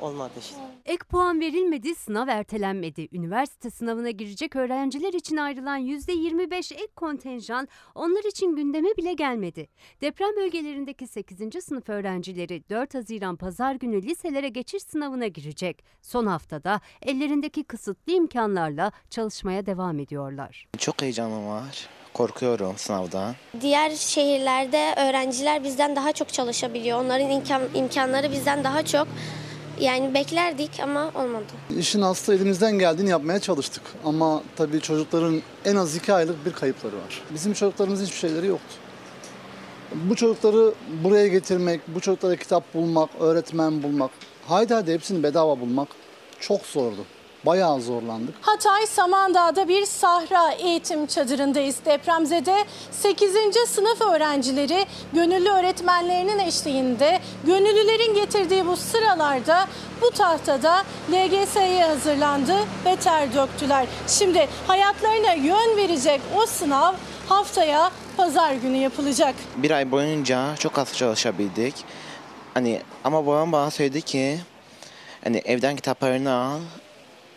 olmadı işte. Ek puan verilmedi, sınav ertelenmedi. Üniversite sınavına girecek öğrenciler için ayrılan %25 ek kontenjan onlar için gündeme bile gelmedi. Deprem bölgelerindeki 8. sınıf öğrencileri 4 Haziran pazar günü liselere geçiş sınavına girecek. Son haftada ellerindeki kısıtlı imkanlarla çalışmaya devam ediyorlar. Çok heyecanım var. Korkuyorum sınavdan. Diğer şehirlerde öğrenciler bizden daha çok çalışabiliyor. Onların imkan, imkanları bizden daha çok. Yani beklerdik ama olmadı. İşin aslı elimizden geldiğini yapmaya çalıştık. Ama tabii çocukların en az iki aylık bir kayıpları var. Bizim çocuklarımızın hiçbir şeyleri yoktu. Bu çocukları buraya getirmek, bu çocuklara kitap bulmak, öğretmen bulmak, haydi hadi hepsini bedava bulmak çok zordu. Bayağı zorlandık. Hatay Samandağ'da bir sahra eğitim çadırındayız. Depremzede 8. sınıf öğrencileri gönüllü öğretmenlerinin eşliğinde gönüllülerin getirdiği bu sıralarda bu tahtada LGS'ye hazırlandı ve ter döktüler. Şimdi hayatlarına yön verecek o sınav haftaya pazar günü yapılacak. Bir ay boyunca çok az çalışabildik. Hani ama babam bana söyledi ki hani evden kitaplarını al,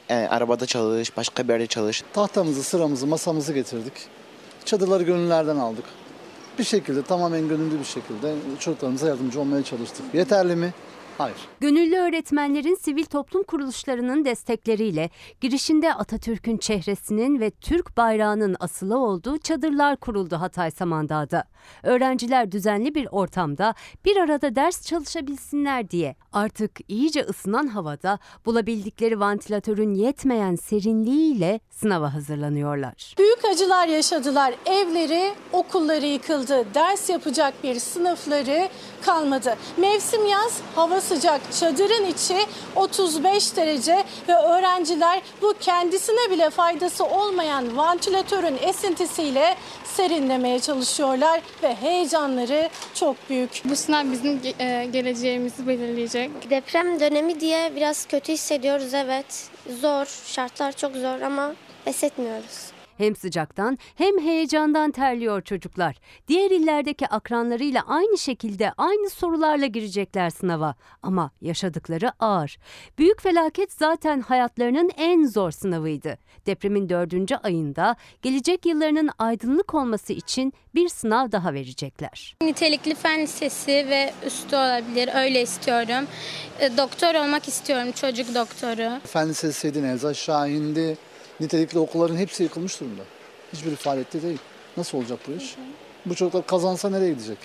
yani arabada çalış, başka bir yerde çalış. Tahtamızı, sıramızı, masamızı getirdik. Çadırları gönüllerden aldık. Bir şekilde tamamen gönüllü bir şekilde çocuklarımıza yardımcı olmaya çalıştık. Yeterli mi? Hayır. Gönüllü öğretmenlerin sivil toplum kuruluşlarının destekleriyle girişinde Atatürk'ün çehresinin ve Türk bayrağının asılı olduğu çadırlar kuruldu Hatay Samandağ'da. Öğrenciler düzenli bir ortamda bir arada ders çalışabilsinler diye artık iyice ısınan havada bulabildikleri vantilatörün yetmeyen serinliğiyle sınava hazırlanıyorlar. Büyük acılar yaşadılar. Evleri, okulları yıkıldı. Ders yapacak bir sınıfları kalmadı. Mevsim yaz, hava sıcak. Çadırın içi 35 derece ve öğrenciler bu kendisine bile faydası olmayan vantilatörün esintisiyle serinlemeye çalışıyorlar ve heyecanları çok büyük. Bu sınav bizim e, geleceğimizi belirleyecek. Deprem dönemi diye biraz kötü hissediyoruz evet. Zor, şartlar çok zor ama pes etmiyoruz. Hem sıcaktan hem heyecandan terliyor çocuklar. Diğer illerdeki akranlarıyla aynı şekilde aynı sorularla girecekler sınava. Ama yaşadıkları ağır. Büyük felaket zaten hayatlarının en zor sınavıydı. Depremin dördüncü ayında gelecek yıllarının aydınlık olması için bir sınav daha verecekler. Nitelikli fen lisesi ve üstü olabilir öyle istiyorum. E, Doktor olmak istiyorum çocuk doktoru. Fen Lisesi'ydi, Nevzat Şahin'di. Nitelikli okulların hepsi yıkılmış durumda. Hiçbiri faaliyette değil. Nasıl olacak bu iş? Bu çocuklar kazansa nereye gidecek?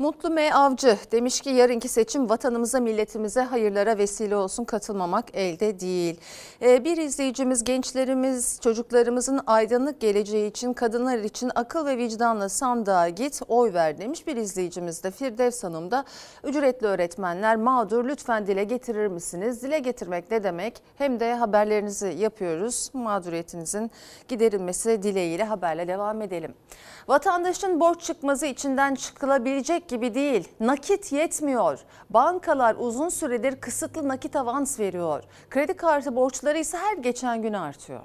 Mutlu M. Avcı demiş ki yarınki seçim vatanımıza milletimize hayırlara vesile olsun katılmamak elde değil. Ee, bir izleyicimiz gençlerimiz çocuklarımızın aydınlık geleceği için kadınlar için akıl ve vicdanla sandığa git oy ver demiş. Bir izleyicimiz de Firdevs Hanım da ücretli öğretmenler mağdur lütfen dile getirir misiniz? Dile getirmek ne demek? Hem de haberlerinizi yapıyoruz. Mağduriyetinizin giderilmesi dileğiyle haberle devam edelim. Vatandaşın borç çıkmazı içinden çıkılabilecek gibi değil. Nakit yetmiyor. Bankalar uzun süredir kısıtlı nakit avans veriyor. Kredi kartı borçları ise her geçen gün artıyor.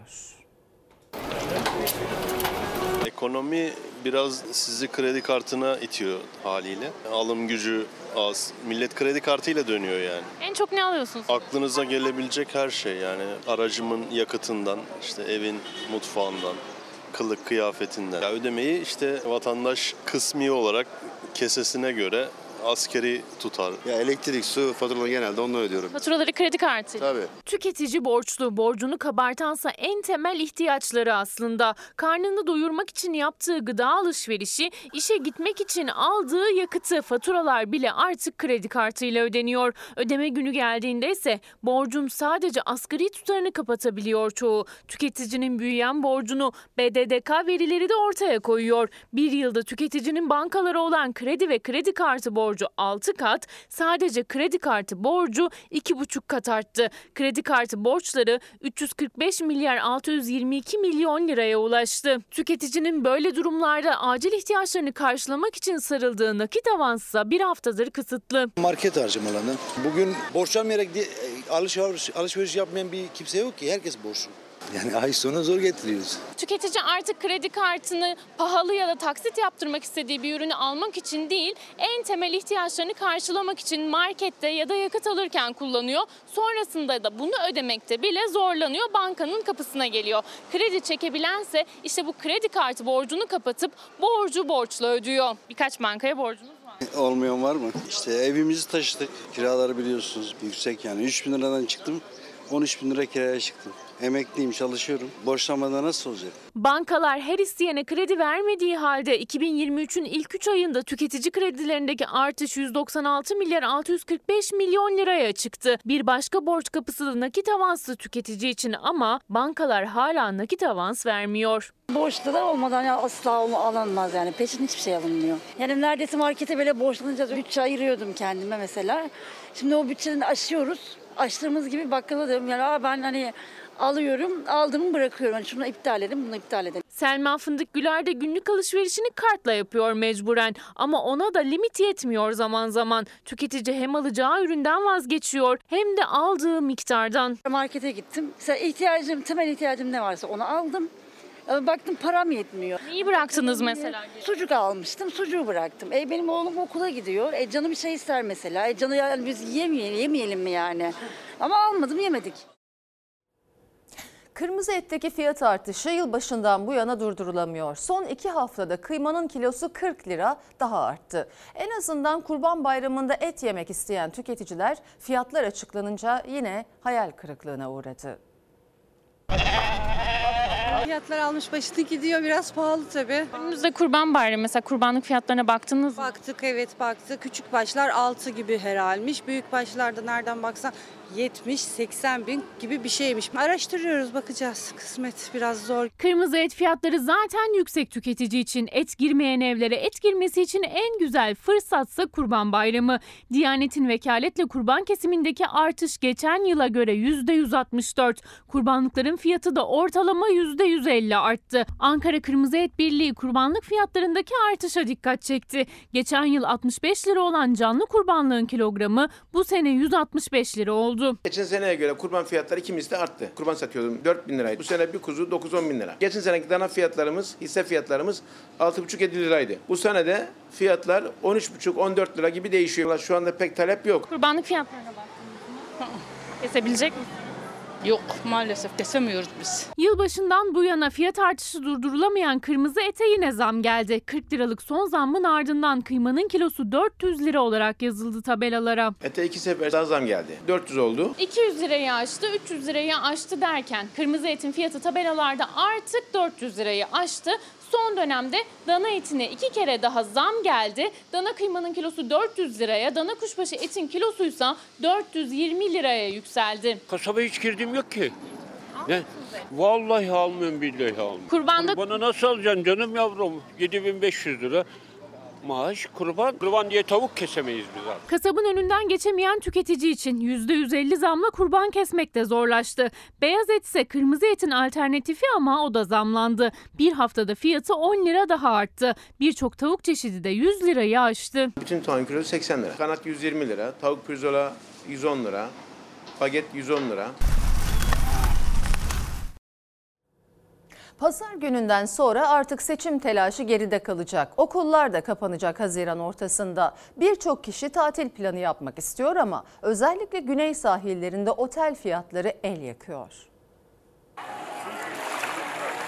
Ekonomi biraz sizi kredi kartına itiyor haliyle. Alım gücü az. Millet kredi kartıyla dönüyor yani. En çok ne alıyorsunuz? Aklınıza gelebilecek her şey yani aracımın yakıtından, işte evin mutfağından, kılık kıyafetinden. Ya ödemeyi işte vatandaş kısmi olarak kesesine göre askeri tutar. Ya elektrik, su faturalarını genelde onunla ödüyorum. Faturaları kredi kartıyla. Tabii. Tüketici borçlu, borcunu kabartansa en temel ihtiyaçları aslında. Karnını doyurmak için yaptığı gıda alışverişi, işe gitmek için aldığı yakıtı, faturalar bile artık kredi kartıyla ödeniyor. Ödeme günü geldiğinde ise borcun sadece asgari tutarını kapatabiliyor çoğu. Tüketicinin büyüyen borcunu BDDK verileri de ortaya koyuyor. Bir yılda tüketicinin bankalara olan kredi ve kredi kartı borcu 6 kat, sadece kredi kartı borcu 2,5 kat arttı. Kredi kartı borçları 345 milyar 622 milyon liraya ulaştı. Tüketicinin böyle durumlarda acil ihtiyaçlarını karşılamak için sarıldığı nakit avansa bir haftadır kısıtlı. Market harcamalarını. Bugün borçlanmayarak alışveriş, alışveriş yapmayan bir kimse yok ki. Herkes borçlu. Yani ay sonu zor getiriyoruz. Tüketici artık kredi kartını pahalı ya da taksit yaptırmak istediği bir ürünü almak için değil, en temel ihtiyaçlarını karşılamak için markette ya da yakıt alırken kullanıyor. Sonrasında da bunu ödemekte bile zorlanıyor, bankanın kapısına geliyor. Kredi çekebilense işte bu kredi kartı borcunu kapatıp borcu borçla ödüyor. Birkaç bankaya borcunuz var. Olmayan var mı? İşte evimizi taşıdık. Kiraları biliyorsunuz yüksek yani. 3 bin liradan çıktım. 13 bin lira kiraya çıktım. Emekliyim, çalışıyorum. Borçlanmadan nasıl olacak? Bankalar her isteyene kredi vermediği halde 2023'ün ilk 3 ayında tüketici kredilerindeki artış 196 milyar 645 milyon liraya çıktı. Bir başka borç kapısı da nakit avanslı tüketici için ama bankalar hala nakit avans vermiyor. Borçlu da olmadan ya asla alınmaz yani. Peşin hiçbir şey alınmıyor. Yani neredeyse markete böyle borçlanınca bütçe ayırıyordum kendime mesela. Şimdi o bütçeden aşıyoruz. Aştığımız gibi bakkala diyorum yani Aa ben hani alıyorum, aldığımı bırakıyorum. Hani şunu iptal edin, bunu iptal edin. Selma Fındık Güler de günlük alışverişini kartla yapıyor mecburen ama ona da limit yetmiyor zaman zaman. Tüketici hem alacağı üründen vazgeçiyor hem de aldığı miktardan. Markete gittim. Mesela ihtiyacım, temel ihtiyacım ne varsa onu aldım. Ee, Baktım param yetmiyor. Neyi bıraktınız mesela? Sucuk almıştım, sucuğu bıraktım. E benim oğlum okula gidiyor. E canı bir şey ister mesela. E canı yani biz yemeyelim, yemeyelim mi yani? Ama almadım, yemedik. Kırmızı etteki fiyat artışı yılbaşından bu yana durdurulamıyor. Son iki haftada kıymanın kilosu 40 lira daha arttı. En azından Kurban Bayramı'nda et yemek isteyen tüketiciler fiyatlar açıklanınca yine hayal kırıklığına uğradı. Fiyatlar almış başını gidiyor biraz pahalı tabii. Önümüzde kurban bayramı mesela kurbanlık fiyatlarına baktınız mı? Baktık evet baktık. Küçük başlar 6 gibi herhalmiş. Büyük başlarda nereden baksan 70-80 bin gibi bir şeymiş. Araştırıyoruz bakacağız. Kısmet biraz zor. Kırmızı et fiyatları zaten yüksek tüketici için. Et girmeyen evlere et girmesi için en güzel fırsatsa Kurban Bayramı. Diyanet'in vekaletle kurban kesimindeki artış geçen yıla göre %164. Kurbanlıkların fiyatı da ortalama %150 arttı. Ankara Kırmızı Et Birliği kurbanlık fiyatlarındaki artışa dikkat çekti. Geçen yıl 65 lira olan canlı kurbanlığın kilogramı bu sene 165 lira oldu. Geçen seneye göre kurban fiyatları iki misli arttı. Kurban satıyordum 4 bin liraydı. Bu sene bir kuzu 9-10 bin lira. Geçen seneki dana fiyatlarımız, hisse fiyatlarımız 6,5-7 liraydı. Bu sene de fiyatlar 13,5-14 lira gibi değişiyor. Şu anda pek talep yok. Kurbanlık fiyatlarına baktınız mı? Kesebilecek misiniz? Yok maalesef kesemiyoruz biz. Yılbaşından bu yana fiyat artışı durdurulamayan kırmızı ete yine zam geldi. 40 liralık son zammın ardından kıymanın kilosu 400 lira olarak yazıldı tabelalara. Ete iki sefer daha zam geldi. 400 oldu. 200 lirayı aştı, 300 lirayı aştı derken kırmızı etin fiyatı tabelalarda artık 400 lirayı aştı. Son dönemde dana etine iki kere daha zam geldi. Dana kıymanın kilosu 400 liraya, dana kuşbaşı etin kilosuysa 420 liraya yükseldi. Kasaba hiç girdiğim yok ki. Ne? Vallahi almıyorum billahi almıyorum. Kurbanda- Kurbanı nasıl alacaksın canım yavrum? 7500 lira maaş kurban. Kurban diye tavuk kesemeyiz biz abi. Kasabın önünden geçemeyen tüketici için %150 zamla kurban kesmek de zorlaştı. Beyaz et ise kırmızı etin alternatifi ama o da zamlandı. Bir haftada fiyatı 10 lira daha arttı. Birçok tavuk çeşidi de 100 lirayı aştı. Bütün tavan kilosu 80 lira. Kanat 120 lira. Tavuk pirzola 110 lira. Baget 110 lira. Pazar gününden sonra artık seçim telaşı geride kalacak. Okullar da kapanacak Haziran ortasında. Birçok kişi tatil planı yapmak istiyor ama özellikle güney sahillerinde otel fiyatları el yakıyor.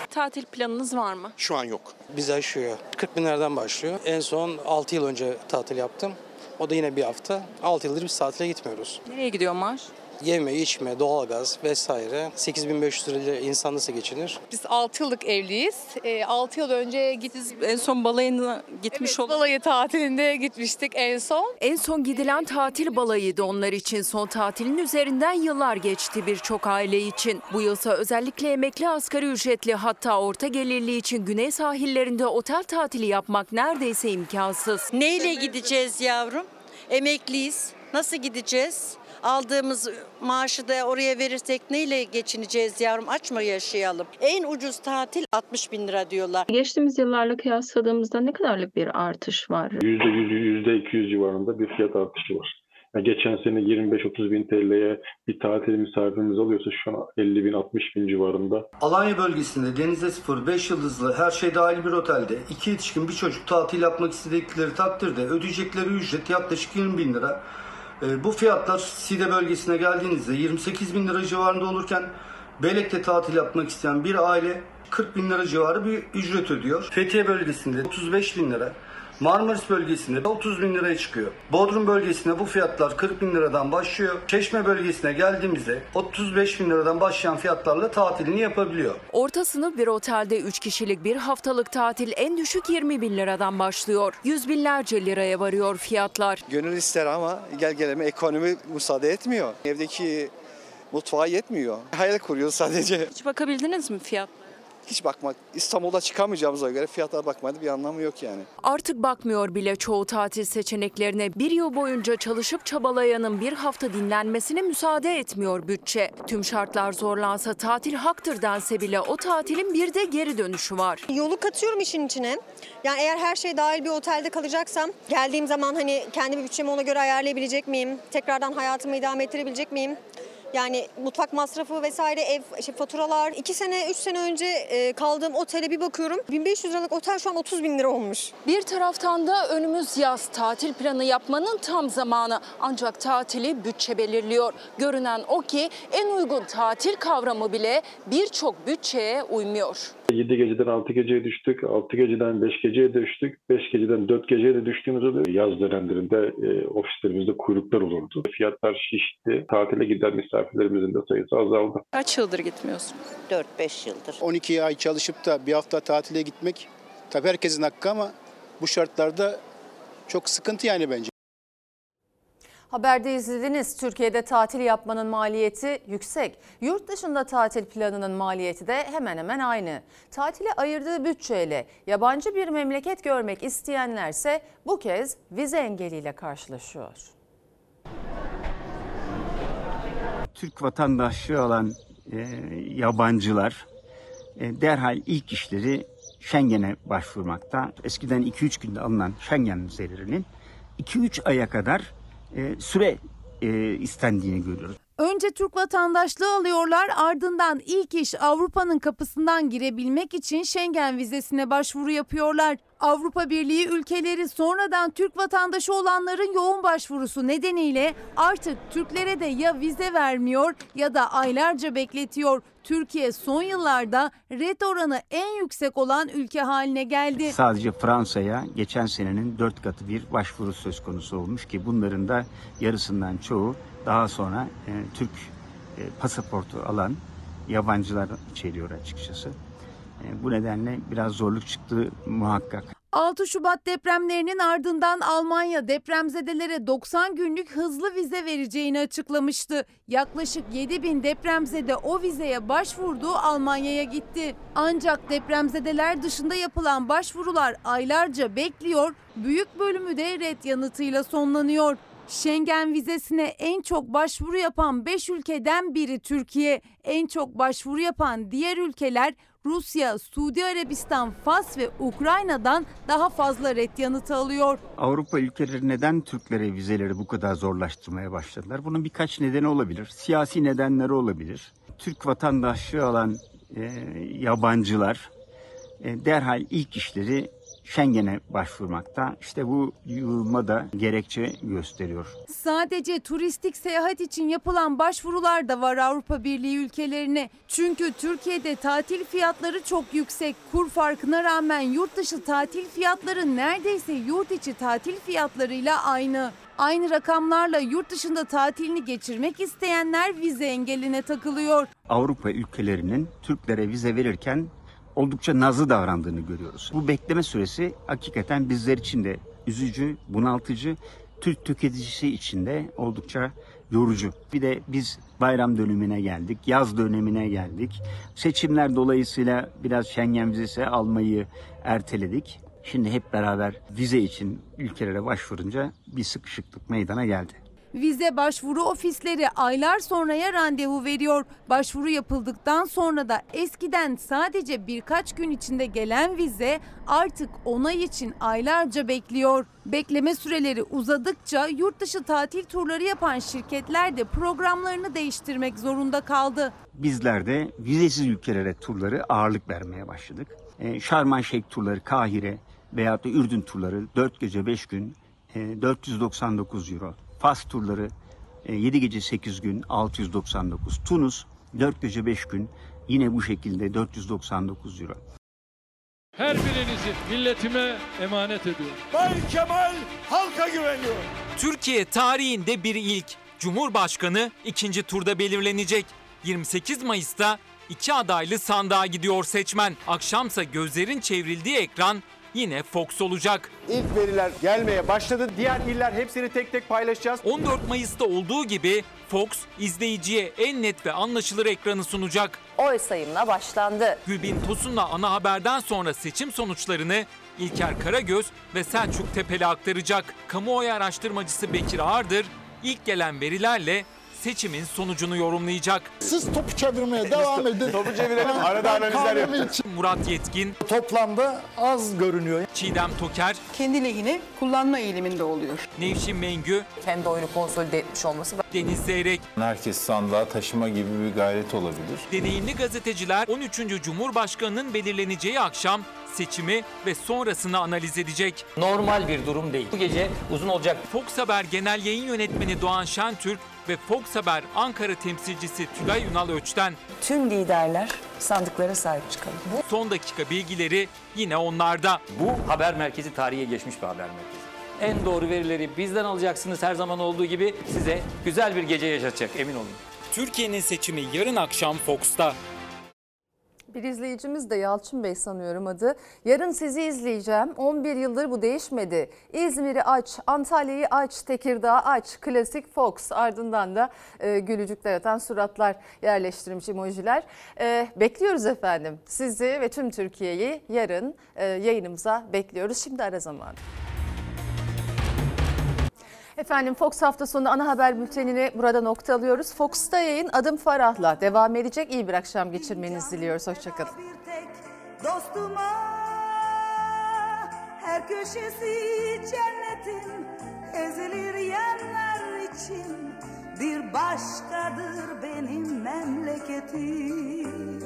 Tatil planınız var mı? Şu an yok. Bizi aşıyor. 40 bin liradan başlıyor. En son 6 yıl önce tatil yaptım. O da yine bir hafta. 6 yıldır biz tatile gitmiyoruz. Nereye gidiyor maaş? Yeme, içme, doğalgaz vesaire 8500 lirayla insan nasıl geçinir? Biz 6 yıllık evliyiz. 6 yıl önce gittiz. En son balayına gitmiş evet, olduk. balayı tatilinde gitmiştik en son. En son gidilen tatil balayıydı onlar için. Son tatilin üzerinden yıllar geçti birçok aile için. Bu yılsa özellikle emekli asgari ücretli hatta orta gelirli için güney sahillerinde otel tatili yapmak neredeyse imkansız. Neyle gideceğiz yavrum? Emekliyiz. Nasıl gideceğiz? Aldığımız maaşı da oraya verirsek neyle geçineceğiz yavrum? Aç mı yaşayalım? En ucuz tatil 60 bin lira diyorlar. Geçtiğimiz yıllarla kıyasladığımızda ne kadarlık bir artış var? %100, %200 civarında bir fiyat artışı var. Yani geçen sene 25-30 bin TL'ye bir tatil misafirimiz alıyorsa şu an 50 bin 60 bin civarında. Alanya bölgesinde denize sıfır, 5 yıldızlı her şey dahil bir otelde iki yetişkin bir çocuk tatil yapmak istedikleri takdirde ödeyecekleri ücret yaklaşık 20 bin lira. Ee, bu fiyatlar Side bölgesine geldiğinizde 28 bin lira civarında olurken Belek'te tatil yapmak isteyen bir aile 40 bin lira civarı bir ücret ödüyor. Fethiye bölgesinde 35 bin lira. Marmaris bölgesinde 30 bin liraya çıkıyor. Bodrum bölgesinde bu fiyatlar 40 bin liradan başlıyor. Çeşme bölgesine geldiğimizde 35 bin liradan başlayan fiyatlarla tatilini yapabiliyor. Orta sınıf bir otelde 3 kişilik bir haftalık tatil en düşük 20 bin liradan başlıyor. Yüz binlerce liraya varıyor fiyatlar. Gönül ister ama gel geleme ekonomi müsaade etmiyor. Evdeki mutfağa yetmiyor. Hayal kuruyor sadece. Hiç bakabildiniz mi fiyat? Hiç bakmak, İstanbul'da çıkamayacağımıza göre fiyatlara bakmanın bir anlamı yok yani. Artık bakmıyor bile çoğu tatil seçeneklerine. Bir yıl boyunca çalışıp çabalayanın bir hafta dinlenmesine müsaade etmiyor bütçe. Tüm şartlar zorlansa tatil haktır dense bile o tatilin bir de geri dönüşü var. Yolu katıyorum işin içine. Yani eğer her şey dahil bir otelde kalacaksam geldiğim zaman hani kendi bütçemi ona göre ayarlayabilecek miyim? Tekrardan hayatımı idame ettirebilecek miyim? Yani mutfak masrafı vesaire ev işte faturalar. 2 sene 3 sene önce e, kaldığım otele bir bakıyorum. 1500 liralık otel şu an 30 bin lira olmuş. Bir taraftan da önümüz yaz tatil planı yapmanın tam zamanı. Ancak tatili bütçe belirliyor. Görünen o ki en uygun tatil kavramı bile birçok bütçeye uymuyor. 7 geceden 6 geceye düştük, 6 geceden 5 geceye düştük, 5 geceden 4 geceye de düştüğümüz oluyor. Yaz dönemlerinde e, ofislerimizde kuyruklar olurdu. Fiyatlar şişti. Tatile giden misafirlerimizin de sayısı azaldı. Kaç yıldır gitmiyorsun? 4-5 yıldır. 12 ay çalışıp da bir hafta tatile gitmek tabii herkesin hakkı ama bu şartlarda çok sıkıntı yani bence. Haberde izlediniz. Türkiye'de tatil yapmanın maliyeti yüksek. Yurt dışında tatil planının maliyeti de hemen hemen aynı. Tatile ayırdığı bütçeyle yabancı bir memleket görmek isteyenlerse bu kez vize engeliyle karşılaşıyor. Türk vatandaşlığı olan e, yabancılar e, derhal ilk işleri Schengen'e başvurmakta. Eskiden 2-3 günde alınan Schengen vizelerinin 2-3 aya kadar süre e, istendiğini görüyoruz. Önce Türk vatandaşlığı alıyorlar ardından ilk iş Avrupa'nın kapısından girebilmek için Schengen vizesine başvuru yapıyorlar. Avrupa Birliği ülkeleri sonradan Türk vatandaşı olanların yoğun başvurusu nedeniyle artık Türklere de ya vize vermiyor ya da aylarca bekletiyor. Türkiye son yıllarda red oranı en yüksek olan ülke haline geldi. Sadece Fransa'ya geçen senenin 4 katı bir başvuru söz konusu olmuş ki bunların da yarısından çoğu daha sonra e, Türk e, pasaportu alan yabancılar içeriyor açıkçası. E, bu nedenle biraz zorluk çıktı muhakkak. 6 Şubat depremlerinin ardından Almanya depremzedelere 90 günlük hızlı vize vereceğini açıklamıştı. Yaklaşık 7 bin depremzede o vizeye başvurduğu Almanya'ya gitti. Ancak depremzedeler dışında yapılan başvurular aylarca bekliyor, büyük bölümü de red yanıtıyla sonlanıyor. Schengen vizesine en çok başvuru yapan 5 ülkeden biri Türkiye. En çok başvuru yapan diğer ülkeler Rusya, Suudi Arabistan, Fas ve Ukrayna'dan daha fazla red yanıtı alıyor. Avrupa ülkeleri neden Türklere vizeleri bu kadar zorlaştırmaya başladılar? Bunun birkaç nedeni olabilir. Siyasi nedenleri olabilir. Türk vatandaşlığı alan e, yabancılar e, derhal ilk işleri Schengen'e başvurmakta. İşte bu yığılma da gerekçe gösteriyor. Sadece turistik seyahat için yapılan başvurular da var Avrupa Birliği ülkelerine. Çünkü Türkiye'de tatil fiyatları çok yüksek. Kur farkına rağmen yurt dışı tatil fiyatları neredeyse yurt içi tatil fiyatlarıyla aynı. Aynı rakamlarla yurt dışında tatilini geçirmek isteyenler vize engeline takılıyor. Avrupa ülkelerinin Türklere vize verirken oldukça nazlı davrandığını görüyoruz. Bu bekleme süresi hakikaten bizler için de üzücü, bunaltıcı, Türk tüketicisi için de oldukça yorucu. Bir de biz bayram dönemine geldik, yaz dönemine geldik. Seçimler dolayısıyla biraz Schengen vizesi almayı erteledik. Şimdi hep beraber vize için ülkelere başvurunca bir sıkışıklık meydana geldi. Vize başvuru ofisleri aylar sonraya randevu veriyor. Başvuru yapıldıktan sonra da eskiden sadece birkaç gün içinde gelen vize artık onay için aylarca bekliyor. Bekleme süreleri uzadıkça yurt dışı tatil turları yapan şirketler de programlarını değiştirmek zorunda kaldı. Bizler de vizesiz ülkelere turları ağırlık vermeye başladık. E, Şarman Şeyh turları, Kahire veyahut da Ürdün turları 4 gece 5 gün e, 499 euro. Fas turları 7 gece 8 gün 699. Tunus 4 gece 5 gün yine bu şekilde 499 euro. Her birinizi milletime emanet ediyorum. Bay Kemal halka güveniyor. Türkiye tarihinde bir ilk. Cumhurbaşkanı ikinci turda belirlenecek. 28 Mayıs'ta iki adaylı sandığa gidiyor seçmen. Akşamsa gözlerin çevrildiği ekran yine Fox olacak. İlk veriler gelmeye başladı. Diğer iller hepsini tek tek paylaşacağız. 14 Mayıs'ta olduğu gibi Fox izleyiciye en net ve anlaşılır ekranı sunacak. Oy sayımına başlandı. Gülbin Tosun'la ana haberden sonra seçim sonuçlarını İlker Karagöz ve Selçuk Tepeli aktaracak. Kamuoyu araştırmacısı Bekir Ağırdır ilk gelen verilerle seçimin sonucunu yorumlayacak. Siz topu çevirmeye devam edin. Topu çevirelim. Arada analizler yapacağız. Murat Yetkin, Toplamda az görünüyor. Çiğdem Toker, kendi lehine kullanma eğiliminde oluyor. Nevşin Mengü, kendi oyunu konsolide etmiş olması. Deniz Zeyrek. Herkes sandığa taşıma gibi bir gayret olabilir. Deneyimli gazeteciler 13. Cumhurbaşkanı'nın belirleneceği akşam seçimi ve sonrasını analiz edecek. Normal bir durum değil. Bu gece uzun olacak. Fox Haber Genel Yayın Yönetmeni Doğan Şentürk ve Fox Haber Ankara temsilcisi Tülay Ünal Öç'ten tüm liderler sandıklara sahip çıkalım. Bu son dakika bilgileri yine onlarda. Bu haber merkezi tarihe geçmiş bir haber merkezi. En doğru verileri bizden alacaksınız her zaman olduğu gibi size güzel bir gece yaşatacak emin olun. Türkiye'nin seçimi yarın akşam Fox'ta. Bir izleyicimiz de Yalçın Bey sanıyorum adı. Yarın sizi izleyeceğim. 11 yıldır bu değişmedi. İzmir'i aç, Antalya'yı aç, Tekirdağ aç. Klasik Fox. Ardından da e, gülücükler atan suratlar yerleştirmiş emojiler. E, bekliyoruz efendim. Sizi ve tüm Türkiye'yi yarın e, yayınımıza bekliyoruz. Şimdi ara zamanı. Efendim Fox hafta sonu ana haber bültenini burada nokta alıyoruz. Fox'ta yayın Adım Farah'la devam edecek. İyi bir akşam geçirmenizi diliyoruz. Hoşçakalın. Her köşesi cennetin ezilir yanlar için bir başkadır benim memleketim.